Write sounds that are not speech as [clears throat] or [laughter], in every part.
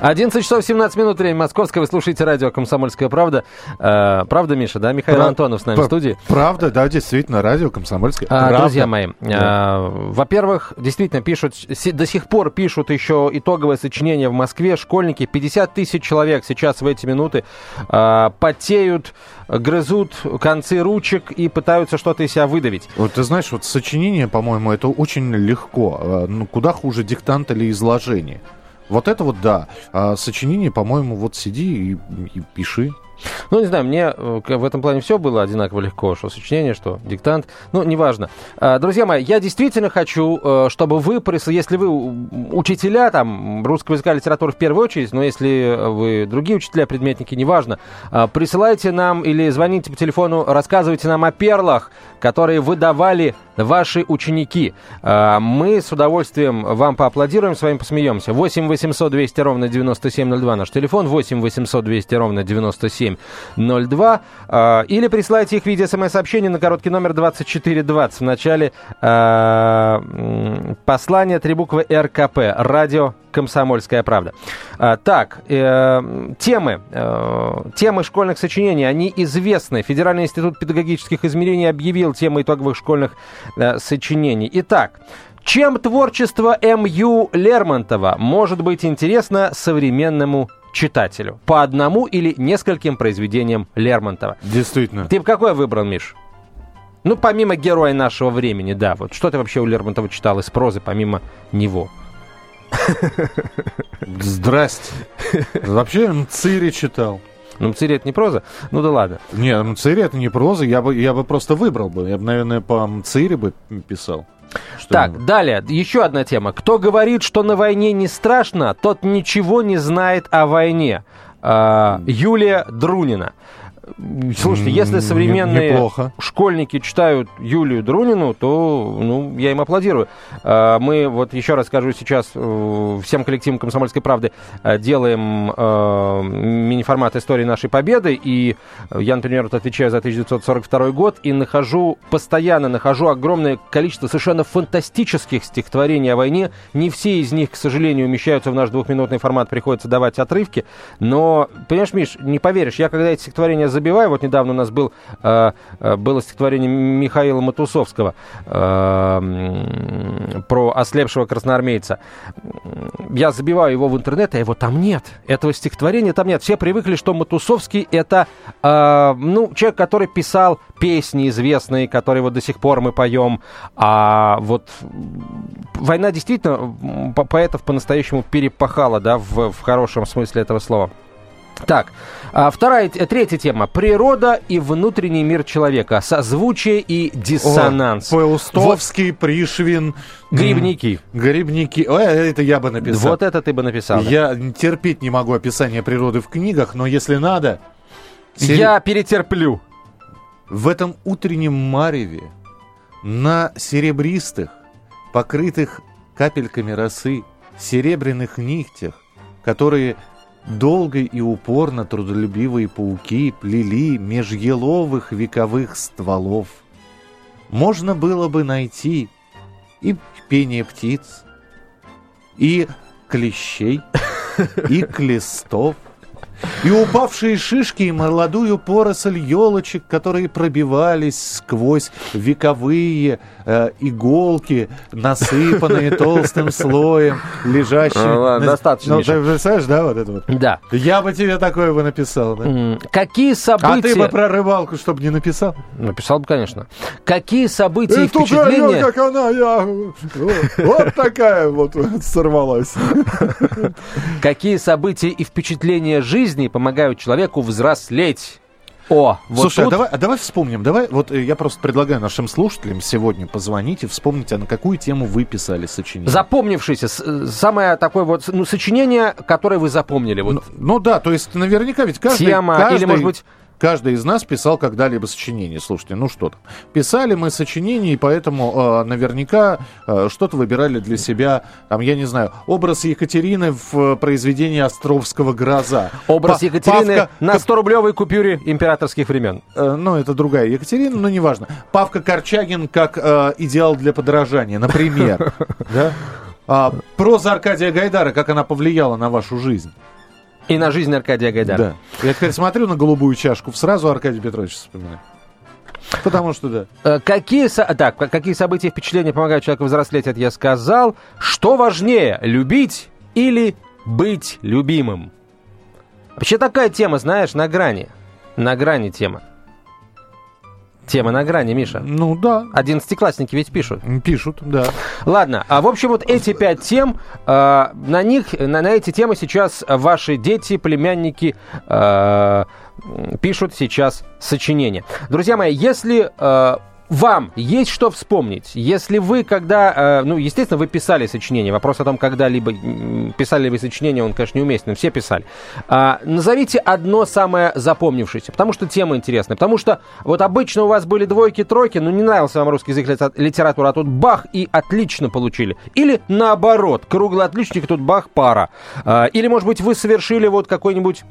11 часов 17 минут, время московское. Вы слушаете радио «Комсомольская правда». Э, правда, Миша, да? Михаил Прав... Антонов с нами в студии. Правда, да, действительно, радио «Комсомольская а, правда». Друзья мои, да. э, во-первых, действительно пишут, до сих пор пишут еще итоговое сочинение в Москве. Школьники, 50 тысяч человек сейчас в эти минуты э, потеют, грызут концы ручек и пытаются что-то из себя выдавить. Вот ты знаешь, вот сочинение, по-моему, это очень легко. Э, ну, куда хуже диктант или изложение. Вот это вот да. А сочинение, по-моему, вот сиди и, и пиши. Ну, не знаю, мне э, в этом плане все было одинаково легко, что сочинение, что диктант. Ну, неважно. А, друзья мои, я действительно хочу, э, чтобы вы, если вы учителя там русского языка и литературы в первую очередь, но если вы другие учителя, предметники, неважно, а, присылайте нам или звоните по телефону, рассказывайте нам о перлах, которые выдавали ваши ученики. А, мы с удовольствием вам поаплодируем, с вами посмеемся. 8 800 200 ровно 9702 наш телефон, 8 800 200 ровно 97 9702. А, или присылайте их в виде смс-сообщения на короткий номер 2420. В начале а, послания три буквы РКП. Радио «Комсомольская правда». А, так, э, темы. Э, темы школьных сочинений, они известны. Федеральный институт педагогических измерений объявил темы итоговых школьных э, сочинений. Итак, чем творчество М.Ю. Лермонтова может быть интересно современному читателю. По одному или нескольким произведениям Лермонтова. Действительно. Ты какой выбрал, Миш? Ну, помимо героя нашего времени, да. Вот что ты вообще у Лермонтова читал из прозы, помимо него? Здрасте. Вообще Мцири читал. Ну, Мцири это не проза? Ну да ладно. Не, Мцири это не проза, я бы, я бы просто выбрал бы. Я бы, наверное, по Мцири бы писал. Что так, ему? далее, еще одна тема. Кто говорит, что на войне не страшно, тот ничего не знает о войне. А, Юлия Друнина. Слушайте, если современные Неплохо. школьники читают Юлию Друнину, то ну, я им аплодирую. А, мы, вот еще раз скажу сейчас, э, всем коллективам «Комсомольской правды» э, делаем э, мини-формат истории нашей победы, и я, например, вот отвечаю за 1942 год, и нахожу, постоянно нахожу огромное количество совершенно фантастических стихотворений о войне. Не все из них, к сожалению, умещаются в наш двухминутный формат, приходится давать отрывки, но, понимаешь, Миш, не поверишь, я когда эти стихотворения забиваю. Вот недавно у нас был, э, э, было стихотворение Михаила Матусовского э, про ослепшего красноармейца. Я забиваю его в интернет, а его там нет. Этого стихотворения там нет. Все привыкли, что Матусовский это э, ну, человек, который писал песни известные, которые вот до сих пор мы поем. А вот война действительно поэтов по-настоящему перепахала, да, в, в хорошем смысле этого слова. Так, а вторая, третья тема. Природа и внутренний мир человека. Созвучие и диссонанс. О, Паустовский, вот. Пришвин. Грибники. Грибники. О, это я бы написал. Вот это ты бы написал. Я терпеть не могу описание природы в книгах, но если надо... Сер... Я перетерплю. В этом утреннем мареве на серебристых, покрытых капельками росы, серебряных нитях, которые Долго и упорно трудолюбивые пауки плели меж еловых вековых стволов. Можно было бы найти и пение птиц, и клещей, и [laughs] клестов, и упавшие шишки, и молодую поросль елочек, которые пробивались сквозь вековые э, иголки, насыпанные толстым слоем, лежащие... Ну, ладно, на... достаточно, Ну, ты представляешь, да, вот это вот? Да. Я бы тебе такое бы написал, да? Какие события... А ты бы про рыбалку, чтобы не написал? Написал бы, конечно. Какие события и впечатления... как она, я... Вот такая вот сорвалась. Какие события и впечатления жизни помогают человеку взрослеть? О, вот Слушай, а тут... а, давай, а давай вспомним. Давай, вот э, я просто предлагаю нашим слушателям сегодня позвонить и вспомнить, а на какую тему вы писали сочинение. Запомнившееся. Э, самое такое вот ну, сочинение, которое вы запомнили. Вот. Ну, ну да, то есть наверняка ведь каждый... Тема, каждый... или, может быть, Каждый из нас писал когда-либо сочинение. Слушайте, ну что там. Писали мы сочинение, и поэтому э, наверняка э, что-то выбирали для себя. Там, я не знаю, образ Екатерины в э, произведении Островского «Гроза». Образ Па- Екатерины Павка- на 100-рублевой купюре императорских времен. Э, ну, это другая Екатерина, но неважно. Павка Корчагин как э, идеал для подражания, например. [laughs] А, проза Аркадия Гайдара, как она повлияла на вашу жизнь. И на жизнь Аркадия Гайдара. Да. Я теперь смотрю на голубую чашку, сразу Аркадий Петрович вспоминаю. Потому что да. Э, Какие, так, какие события и впечатления помогают человеку взрослеть, это я сказал. Что важнее, любить или быть любимым? Вообще такая тема, знаешь, на грани. На грани тема. Тема на грани, Миша. Ну да. Одиннадцатиклассники ведь пишут. Пишут, да. Ладно, а в общем вот эти пять тем, э, на них, на, на эти темы сейчас ваши дети, племянники э, пишут сейчас сочинения. Друзья мои, если э, вам есть что вспомнить, если вы когда, э, ну, естественно, вы писали сочинение, вопрос о том, когда-либо писали ли вы сочинение, он, конечно, неуместен, все писали. А, назовите одно самое запомнившееся, потому что тема интересная, потому что вот обычно у вас были двойки, тройки, но не нравился вам русский язык, литера- литература, а тут бах и отлично получили. Или наоборот, круглый отличник, тут бах пара. А, или, может быть, вы совершили вот какой-нибудь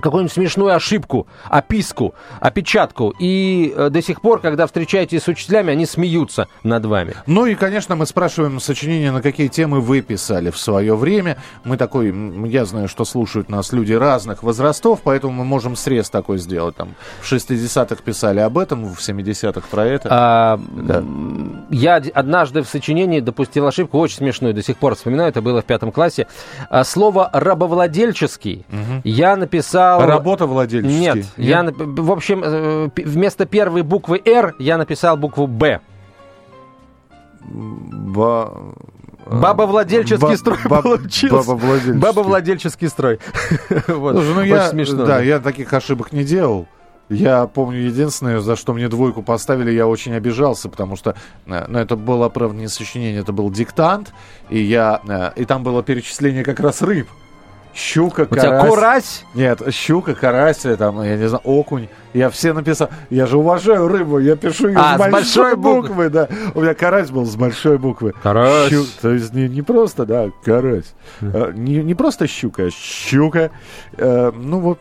какую-нибудь смешную ошибку, описку, опечатку. И э, до сих пор, когда встречаетесь с учителями, они смеются над вами. Ну и, конечно, мы спрашиваем сочинение, на какие темы вы писали в свое время. Мы такой, я знаю, что слушают нас люди разных возрастов, поэтому мы можем срез такой сделать. Там в 60-х писали об этом, в 70-х про это. А, м, Я однажды в сочинении допустил ошибку, очень смешную, до сих пор вспоминаю, это было в пятом классе. А, Слово «рабовладельческий» я написал... Работа владельческий. Нет, я, нап- в общем, э, вместо первой буквы «Р» я написал букву «Б». Ба- Бабовладельческий Ба- строй ба- получился. бабовладельческий. Бабовладельческий строй. [laughs] Вот. Слушай, ну Очень я, смешно. да, я таких ошибок не делал. Я помню единственное, за что мне двойку поставили, я очень обижался, потому что, э, ну, это было, правда, не сочинение, это был диктант, и я, э, и там было перечисление как раз рыб. Щука, У тебя карась. курась? Нет, щука, карась, э, там, я не знаю, окунь. Я все написал. Я же уважаю рыбу, я пишу ее А, с с большой, большой буквы. буквы, да. У меня карась был с большой буквы. Карась. Щу- То есть не, не просто, да, карась. Э, Не, не просто щука, а щука. Э, Ну вот,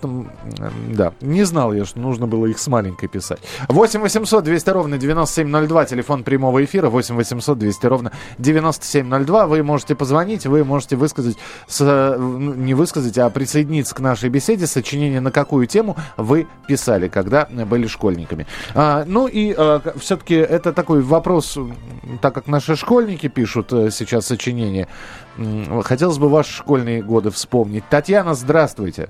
да. Не знал я, что нужно было их с маленькой писать. 8 800 200 ровно 9702, телефон прямого эфира. 8 800 200 ровно 9702. Вы можете позвонить, вы можете высказать, с- ну, не высказать, а присоединиться к нашей беседе. Сочинение на какую тему вы писали, когда были школьниками. А, ну и все-таки это такой вопрос, так как наши школьники пишут э, сейчас сочинение, хотелось бы ваши школьные годы вспомнить. Татьяна, здравствуйте.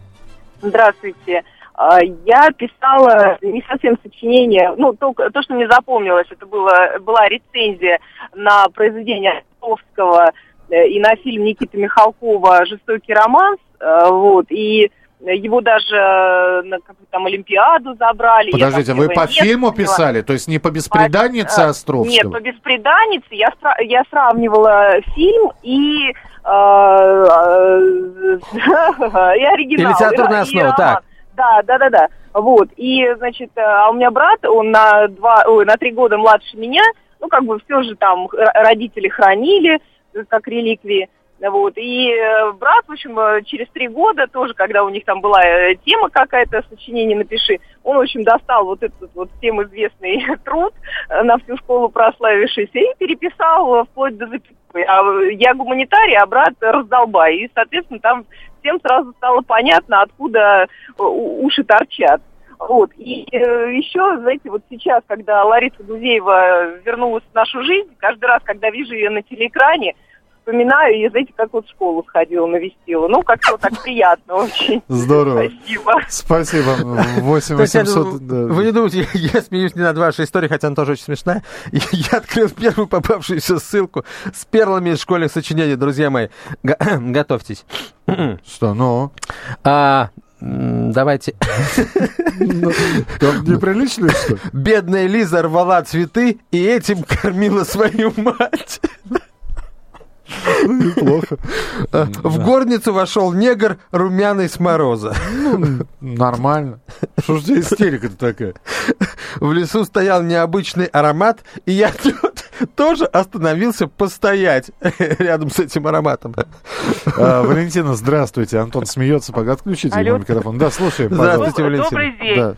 Здравствуйте. А, Я писала не совсем сочинение, ну, только то, что мне запомнилось, это было, была рецензия на произведение Островского и на фильм Никиты Михалкова «Жестокий романс», э, вот, и его даже э, на какую-то там Олимпиаду забрали. Подождите, там вы первое по место фильму писали? То есть не по беспреданнице Островского? Нет, по беспреданнице я, сра- я сравнивала фильм и, э, э, [laughs] и оригинал. И литературная основа, так. Да, да, да, да. Вот. И, значит, э, а у меня брат, он на два, ой, на три года младше меня, ну, как бы все же там родители хранили, э, как реликвии. Вот. И э, брат, в общем, э, через три года тоже, когда у них там была э, тема какая-то, сочинение напиши, он, в общем, достал вот этот вот всем известный [laughs] труд, на всю школу прославившийся, и переписал вплоть до запятой. А я гуманитарий, а брат раздолбай. И, соответственно, там всем сразу стало понятно, откуда уши торчат. Вот. И э, еще, знаете, вот сейчас, когда Лариса Гузеева вернулась в нашу жизнь, каждый раз, когда вижу ее на телеэкране, вспоминаю ее, знаете, как вот в школу сходила, навестила. Ну, как-то вот так приятно очень. [laughs] Здорово. Спасибо. Спасибо. [laughs] 8 То есть, я- 800... да. Вы не думаете, я, я смеюсь не над вашей историей, хотя она тоже очень смешная. Я, [laughs] я открыл первую попавшуюся ссылку с перлами из школьных сочинений, друзья мои. Го- [clears throat] готовьтесь. Что, ну? А, давайте. Там неприлично, что ли? Бедная Лиза рвала цветы и этим кормила свою мать. Неплохо. Э, В горницу вошел негр румяный с мороза. Ну, нормально. Что ж за истерика-то такая? В лесу стоял необычный аромат, и я тут тоже остановился постоять [laughs] рядом с этим ароматом. А, Валентина, здравствуйте. Антон смеется, пока отключите Алло. микрофон. Да, слушаем, Здравствуйте. Валентина. Добрый день. Да.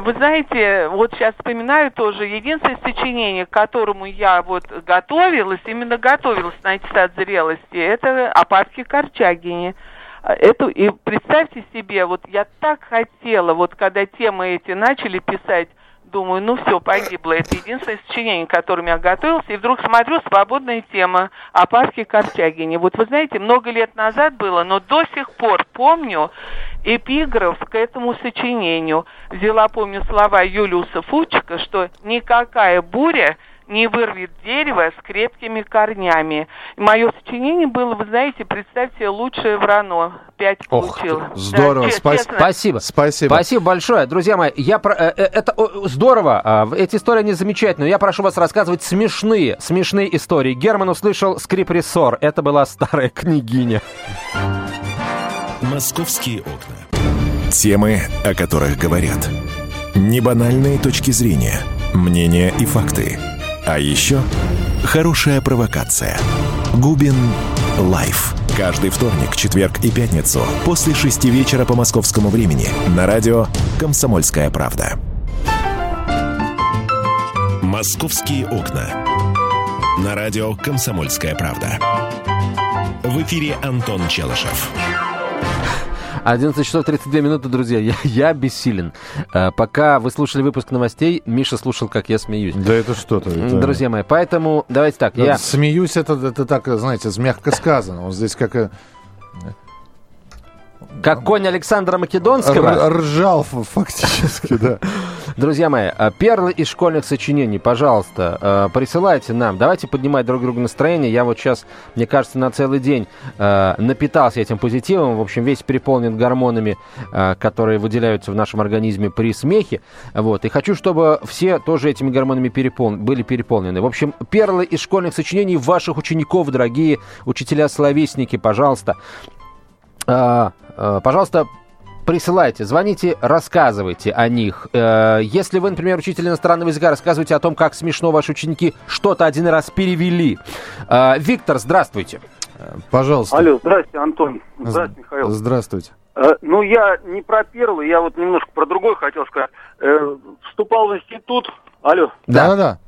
Вы знаете, вот сейчас вспоминаю тоже, единственное сочинение, к которому я вот готовилась, именно готовилась на аттестат зрелости, это о Павке Корчагине. А, Это, и представьте себе, вот я так хотела, вот когда темы эти начали писать, думаю, ну все, погибло. Это единственное сочинение, к которому я готовилась. И вдруг смотрю, свободная тема о Павке Корчагине. Вот вы знаете, много лет назад было, но до сих пор помню эпиграф к этому сочинению. Взяла, помню, слова Юлиуса Фучика, что никакая буря не вырвет дерево с крепкими корнями. Мое сочинение было, вы знаете, представьте, лучшее врано. Пять Ох ты, получила. здорово, спасибо. честно. Спасибо. Спасибо. Спасибо большое. Друзья мои, я про... э, э, это здорово. а, Эти истории, они замечательные. Я прошу вас рассказывать смешные, смешные истории. Герман услышал скрип-рессор. Это была старая княгиня. «Московские окна». Темы, о которых говорят. Небанальные точки зрения, мнения и факты. А еще хорошая провокация. Губин Live. Каждый вторник, четверг и пятницу после шести вечера по московскому времени на радио «Комсомольская правда». «Московские окна». На радио «Комсомольская правда». В эфире Антон Челышев. 11 часов 32 минуты, друзья. Я, я бессилен. Э, Пока вы слушали выпуск новостей, Миша слушал, как я смеюсь. Да это что-то. это- Друзья мои, поэтому давайте так. Да, Я... Смеюсь, это, это так, знаете, мягко сказано. Он здесь как... Как конь Александра Македонского. р- ржал фактически, да. [laughs] Друзья мои, э, перлы из школьных сочинений, пожалуйста, э, присылайте нам. Давайте поднимать друг другу настроение. Я вот сейчас, мне кажется, на целый день э, напитался этим позитивом. В общем, весь переполнен гормонами, которые выделяются в нашем организме при смехе. Вот. И хочу, чтобы все тоже этими гормонами перепол- были переполнены. В общем, перлы из школьных сочинений ваших учеников, дорогие учителя-словесники, пожалуйста. А, пожалуйста, присылайте, звоните, рассказывайте о них. Э, Если вы, например, учитель иностранного языка, рассказывайте о том, как смешно ваши ученики что-то один раз перевели. Э, Виктор, здравствуйте. Пожалуйста. Алло, здрасте, Антон. Здравствуйте, Михаил. Здравствуйте. Э, ну, я не про первый, я вот немножко про другой хотел сказать. Э, вступал в институт, алло, Да-да-да.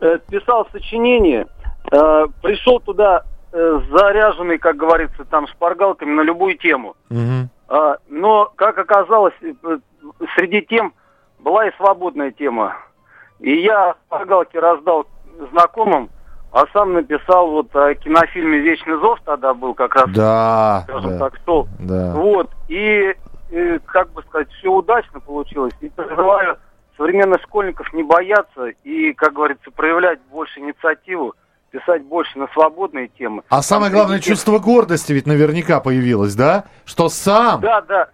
э, писал сочинение, э, пришел туда э, заряженный, как говорится, там шпаргалками на любую тему. Мгм. А, но, как оказалось, э, э, среди тем была и свободная тема. И я шпаргалки раздал знакомым, а сам написал вот о кинофильме «Вечный зов» тогда был как раз, Да, скажем да, так, шел. да. Вот, и, э, как бы сказать, все удачно получилось. И призываю современных школьников не бояться и, как говорится, проявлять больше инициативу, писать больше на свободные темы. А самое Там главное, тех- чувство гордости ведь наверняка появилось, да? Что сам... Да, да.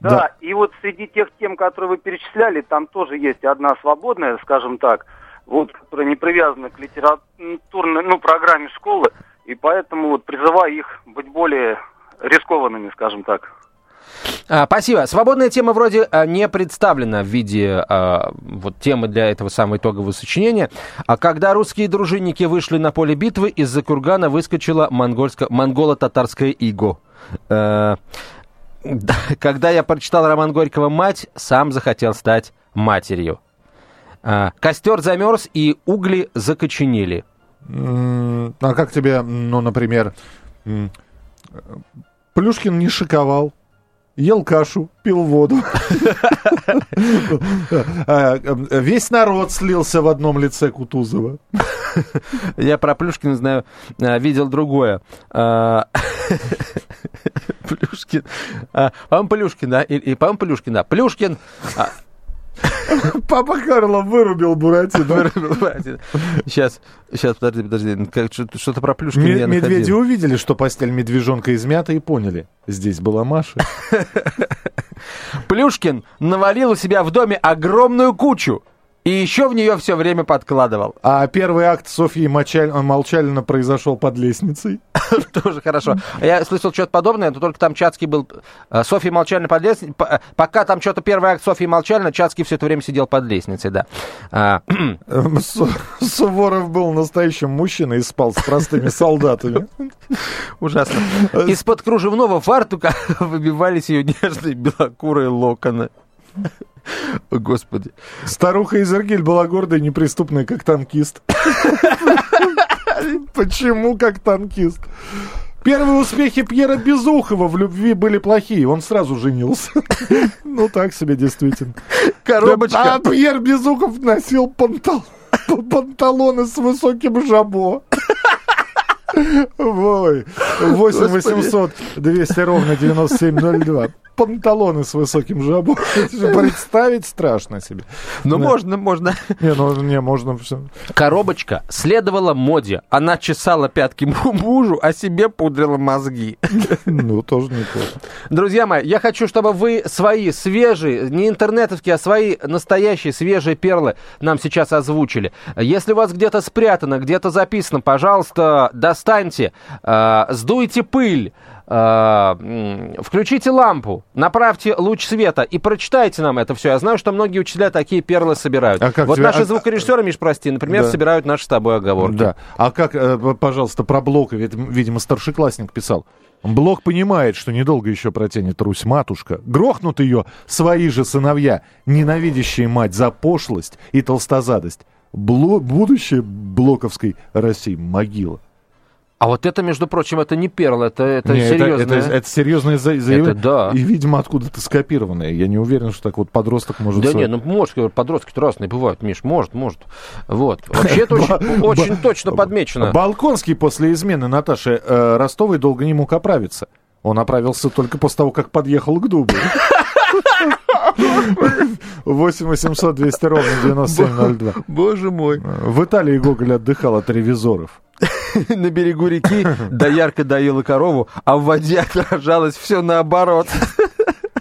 Да. Да. и вот среди тех тем, которые вы перечисляли, там тоже есть одна свободная, скажем так, вот, которая не привязана к литературной, ну, программе школы, и поэтому вот призываю их быть более рискованными, скажем так. А, Спасибо. Свободная тема вроде а, не представлена в виде а, вот темы для этого самого итогового сочинения. А когда русские дружинники вышли на поле битвы, из-за кургана выскочила монголо-татарская иго. Э, да, [laughs] Когда я прочитал роман Горького «Мать», сам захотел стать матерью. А, Костер замерз, и угли закоченели. А как тебе, ну, например, Плюшкин не шиковал, ел кашу, пил воду. [laughs] А, Весь народ слился в одном лице Кутузова. Я про Плюшкина знаю, а, видел другое. А, [laughs] Плюшкин. По-моему, Плюшкин, да? И, и, по-моему, Плюшкин, да. Плюшкин. [laughs] Папа Карло вырубил Буратино. Сейчас, сейчас, подожди, подожди. Что-то про Плюшкина Ме- я Медведи увидели, что постель медвежонка измята и поняли. Здесь была Маша. [laughs] Плюшкин навалил у себя в доме огромную кучу. И еще в нее все время подкладывал. А первый акт Софьи Мочаль... Молчалина произошел под лестницей. [laughs] Тоже хорошо. А Я слышал что-то подобное, но только там Чацкий был... э, Софья Молчалина под лестницей. Э, Пока там что-то первый акт Софьи Молчалина, Чацкий все это время сидел под лестницей, да. А, [clears throat] Эм, Су- Суворов был настоящим мужчиной и спал с простыми [laughs] солдатами. Ужасно. Из-под кружевного фартука [laughs] выбивались ее нежные белокурые локоны. Господи. Старуха Изергиль была гордой и неприступной, как танкист. Почему как танкист? Первые успехи Пьера Безухова в любви были плохие. Он сразу женился. [laughs] Ну, так себе, действительно. Коробочка. А Пьер Безухов носил пантал- панталоны с высоким жабо. [laughs] Ой, 8 800 200 ровно 9702. Панталоны с высоким жабо. Это [laughs] же Представить страшно себе. Ну, Да. можно, можно. Не, ну, не, можно все. Коробочка следовала моде. Она чесала пятки му- мужу, а себе пудрила мозги. Ну, тоже неплохо. Друзья мои, я хочу, чтобы вы свои свежие, не интернетовские, а свои настоящие свежие перлы нам сейчас озвучили. Если у вас где-то спрятано, где-то записано, пожалуйста, достаньте, э, сдуйте пыль, включите лампу, направьте луч света и прочитайте нам это все. Я знаю, что многие учителя такие перлы собирают. А как вот тебя- наши а- звукорежиссеры, Миш, прости, например, Да. собирают наши с тобой оговорки. Да. А как, э, пожалуйста, про ведь, видимо, старшеклассник писал. Блок понимает, что недолго еще протянет Русь-матушка. Грохнут ее свои же сыновья, ненавидящие мать за пошлость и толстозадость. Бло- будущее блоковской России могила. А вот это, между прочим, это не перл, это, это Не, серьезно. Это, это серьезное за- заявление. да. И, видимо, откуда-то скопированное. Я не уверен, что так вот подросток может... Да свой- не, ну может, подростки-то разные бывают, Миш, может, может. Вот. Вообще это [laughs] очень, очень точно подмечено. Балконский после измены Наташи э, Ростовой долго не мог оправиться. Он оправился только после того, как подъехал к дубу. 8 800 200 ровно 9702. Боже мой. В Италии Гоголь отдыхал от ревизоров. [laughs] На берегу реки доярка доила корову, а в воде отражалось все наоборот.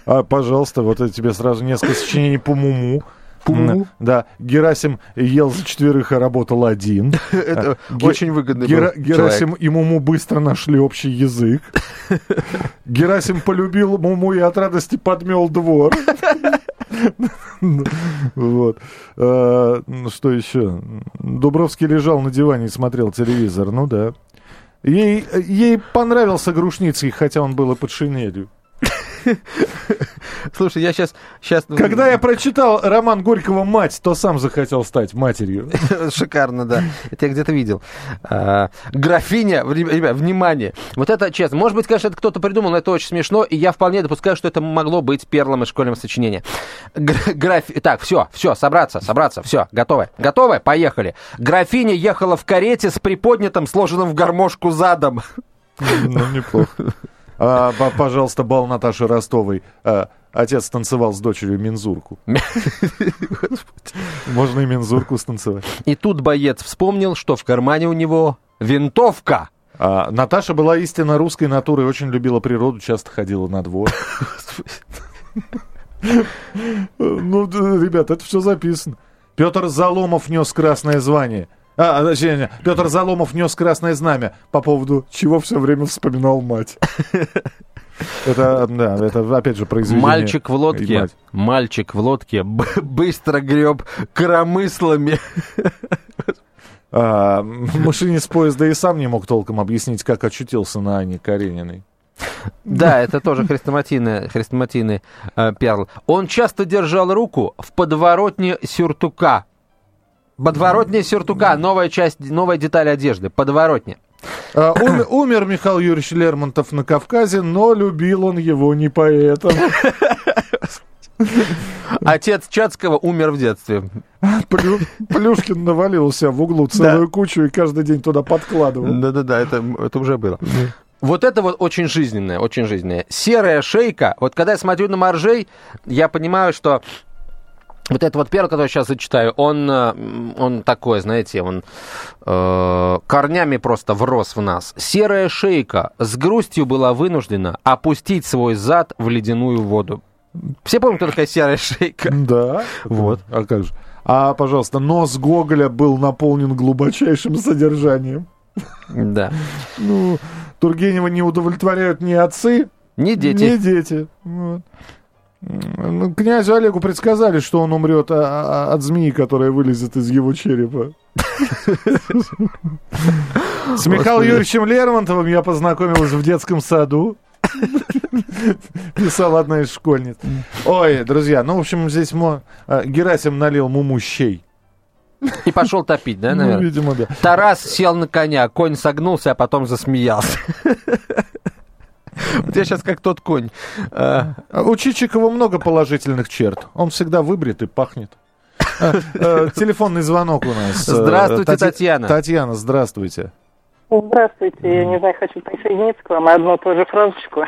А, пожалуйста, вот это тебе сразу несколько сочинений по муму. По-муму? Да, Герасим ел за четверых, а работал один. [laughs] Это Ге- очень человек. Герасим и Муму быстро нашли общий язык. [laughs] Герасим полюбил Муму и от радости подмел двор. Вот. Э, ну, Что еще? Дубровский лежал на диване и смотрел телевизор. Ну да. Ей, ей понравился Грушницкий, хотя он был и под шинелью. [laughs] Слушай, я сейчас... сейчас... Когда я прочитал роман Горького «Мать», то сам захотел стать матерью. [laughs] Шикарно, да. Это я где-то видел. А, графиня, ребят, внимание. Вот это честно. Может быть, конечно, это кто-то придумал, но это очень смешно, и я вполне допускаю, что это могло быть перлом из школьного сочинения. Гра- граф- Так, все, все, собраться, собраться, все, готовы. Готовы? Поехали. Графиня ехала в карете с приподнятым, сложенным в гармошку задом. Ну, неплохо. А, по- пожалуйста, бал Наташи Ростовой. А, отец танцевал с дочерью мензурку. [laughs] Можно и мензурку станцевать. И тут боец вспомнил, что в кармане у него винтовка. А, Наташа была истинно русской натурой, очень любила природу, часто ходила на двор. [laughs] Ну, ребят, это все записано. Петр Заломов нес красное звание. А, точнее, Петр Заломов нес красное знамя, по поводу чего все время вспоминал мать. Это, да, это опять же произведение. Мальчик в лодке, мать. мальчик в лодке быстро греб коромыслами. А, машинист поезда и сам не мог толком объяснить, как очутился на Анне Карениной. Да, это тоже хрестоматийный, хрестоматийный э, перл. Он часто держал руку в подворотне сюртука. Подворотня сюртука, новая часть, новая деталь одежды, подворотня. А, ум- умер Михаил Юрьевич Лермонтов на Кавказе, но любил он его не поэтому. [laughs] Отец Чацкого умер в детстве. Плю- Плюшкин навалил у себя в углу целую кучу и каждый день туда подкладывал. Да-да-да, это, это уже было. Вот это вот очень жизненное, очень жизненное. Серая шейка. Вот когда я смотрю на моржей, я понимаю, что вот этот вот перл, который я сейчас зачитаю, он, э, он такой, знаете, он э, корнями просто врос в нас. Серая шейка с грустью была вынуждена опустить свой зад в ледяную воду. Все помнят, кто такая серая шейка? [laughs] Да. Вот. А как же? А, пожалуйста, нос Гоголя был наполнен глубочайшим содержанием. Да. Ну, Тургенева не удовлетворяют ни отцы, Не дети. ни дети. Вот. Ну, Князю Олегу предсказали, что он умрет а- а- от змеи, которая вылезет из его черепа. С Михаилом Юрьевичем Лермонтовым я познакомилась в детском саду. Писала одна из школьниц. Ой, друзья, ну, в общем, здесь а, Герасим налил муму щей. И пошел топить, да, Ну, наверное? видимо, да. Тарас сел на коня, конь согнулся, а потом засмеялся. Вот я сейчас как тот конь. А, А У Чичикова много положительных черт. Он всегда выбрит и пахнет. А, Телефонный звонок у нас. Э, Здравствуйте, Татьяна. Татьяна, здравствуйте. Здравствуйте, я не знаю, хочу присоединиться к вам. Одну тоже фразочку,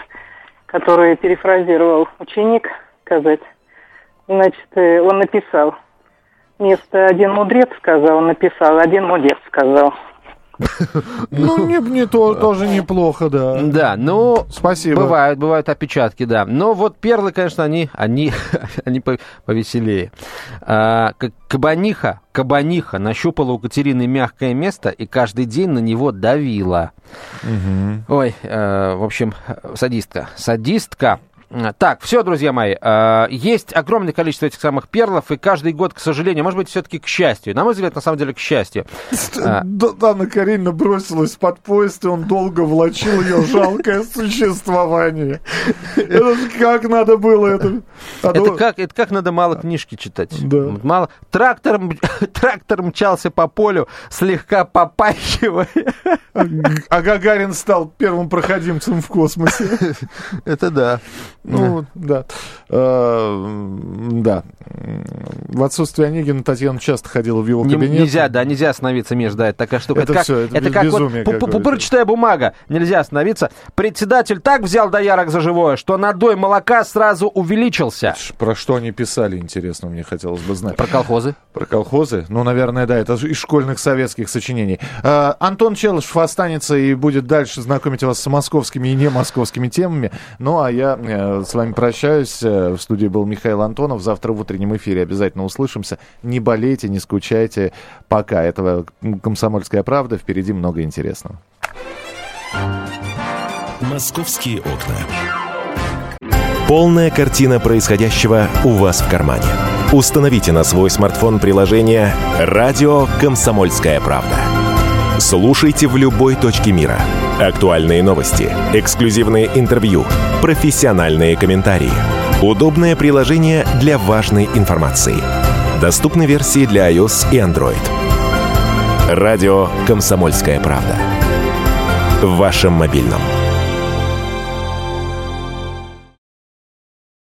которую перефразировал ученик, сказать. Значит, э, он написал. Вместо один мудрец сказал, он написал, один мудрец сказал. Ну, не, не то, тоже неплохо, да. Да, ну, Спасибо. бывают, бывают опечатки, да. Но вот перлы, конечно, они, они, [laughs] они по- повеселее. А, кабаниха, кабаниха нащупала у Катерины мягкое место и каждый день на него давила. Ой, э, в общем, садистка. Садистка. Э, Так, все, друзья мои, э, есть огромное количество этих самых перлов, и каждый год, к сожалению, может быть, все-таки к счастью, на мой взгляд, на самом деле, к счастью. А. Да, Анна Каренина бросилась под поезд, и он долго влачил ее жалкое существование. Это как надо было это. А Это то- как, это как надо мало книжки читать. Да. Мало. Трактор, [laughs] трактор мчался по полю, слегка попахивая. А Гагарин стал первым проходимцем в космосе. [laughs] Это да. Ну, да. Э, Да. В отсутствие Онегина Татьяна часто ходила в его Не- кабинет. нельзя, да, нельзя остановиться, Меж, да, это штука. Это как, всё, это без- как вот пупырчатая бумага. Нельзя остановиться. Председатель так взял доярок за живое, что надой молока сразу увеличился. Про что они писали, интересно, мне хотелось бы знать. Про колхозы. Про колхозы? Ну, наверное, да, это из школьных советских сочинений. А, Антон Челышев останется и будет дальше знакомить вас с московскими и не московскими темами. Ну, а я э, с вами прощаюсь. Э, В студии был Михаил Антонов. Завтра в утреннем эфире обязательно услышимся. Не болейте, не скучайте. Пока. Это «Комсомольская правда». Впереди много интересного. «Московские окна». Полная картина происходящего у вас в кармане. Установите на свой смартфон приложение «Радио Комсомольская правда». Слушайте в любой точке мира. Актуальные новости, эксклюзивные интервью, профессиональные комментарии. Удобное приложение для важной информации. Доступны версии для iOS и Android. Радио «Комсомольская правда». В вашем мобильном.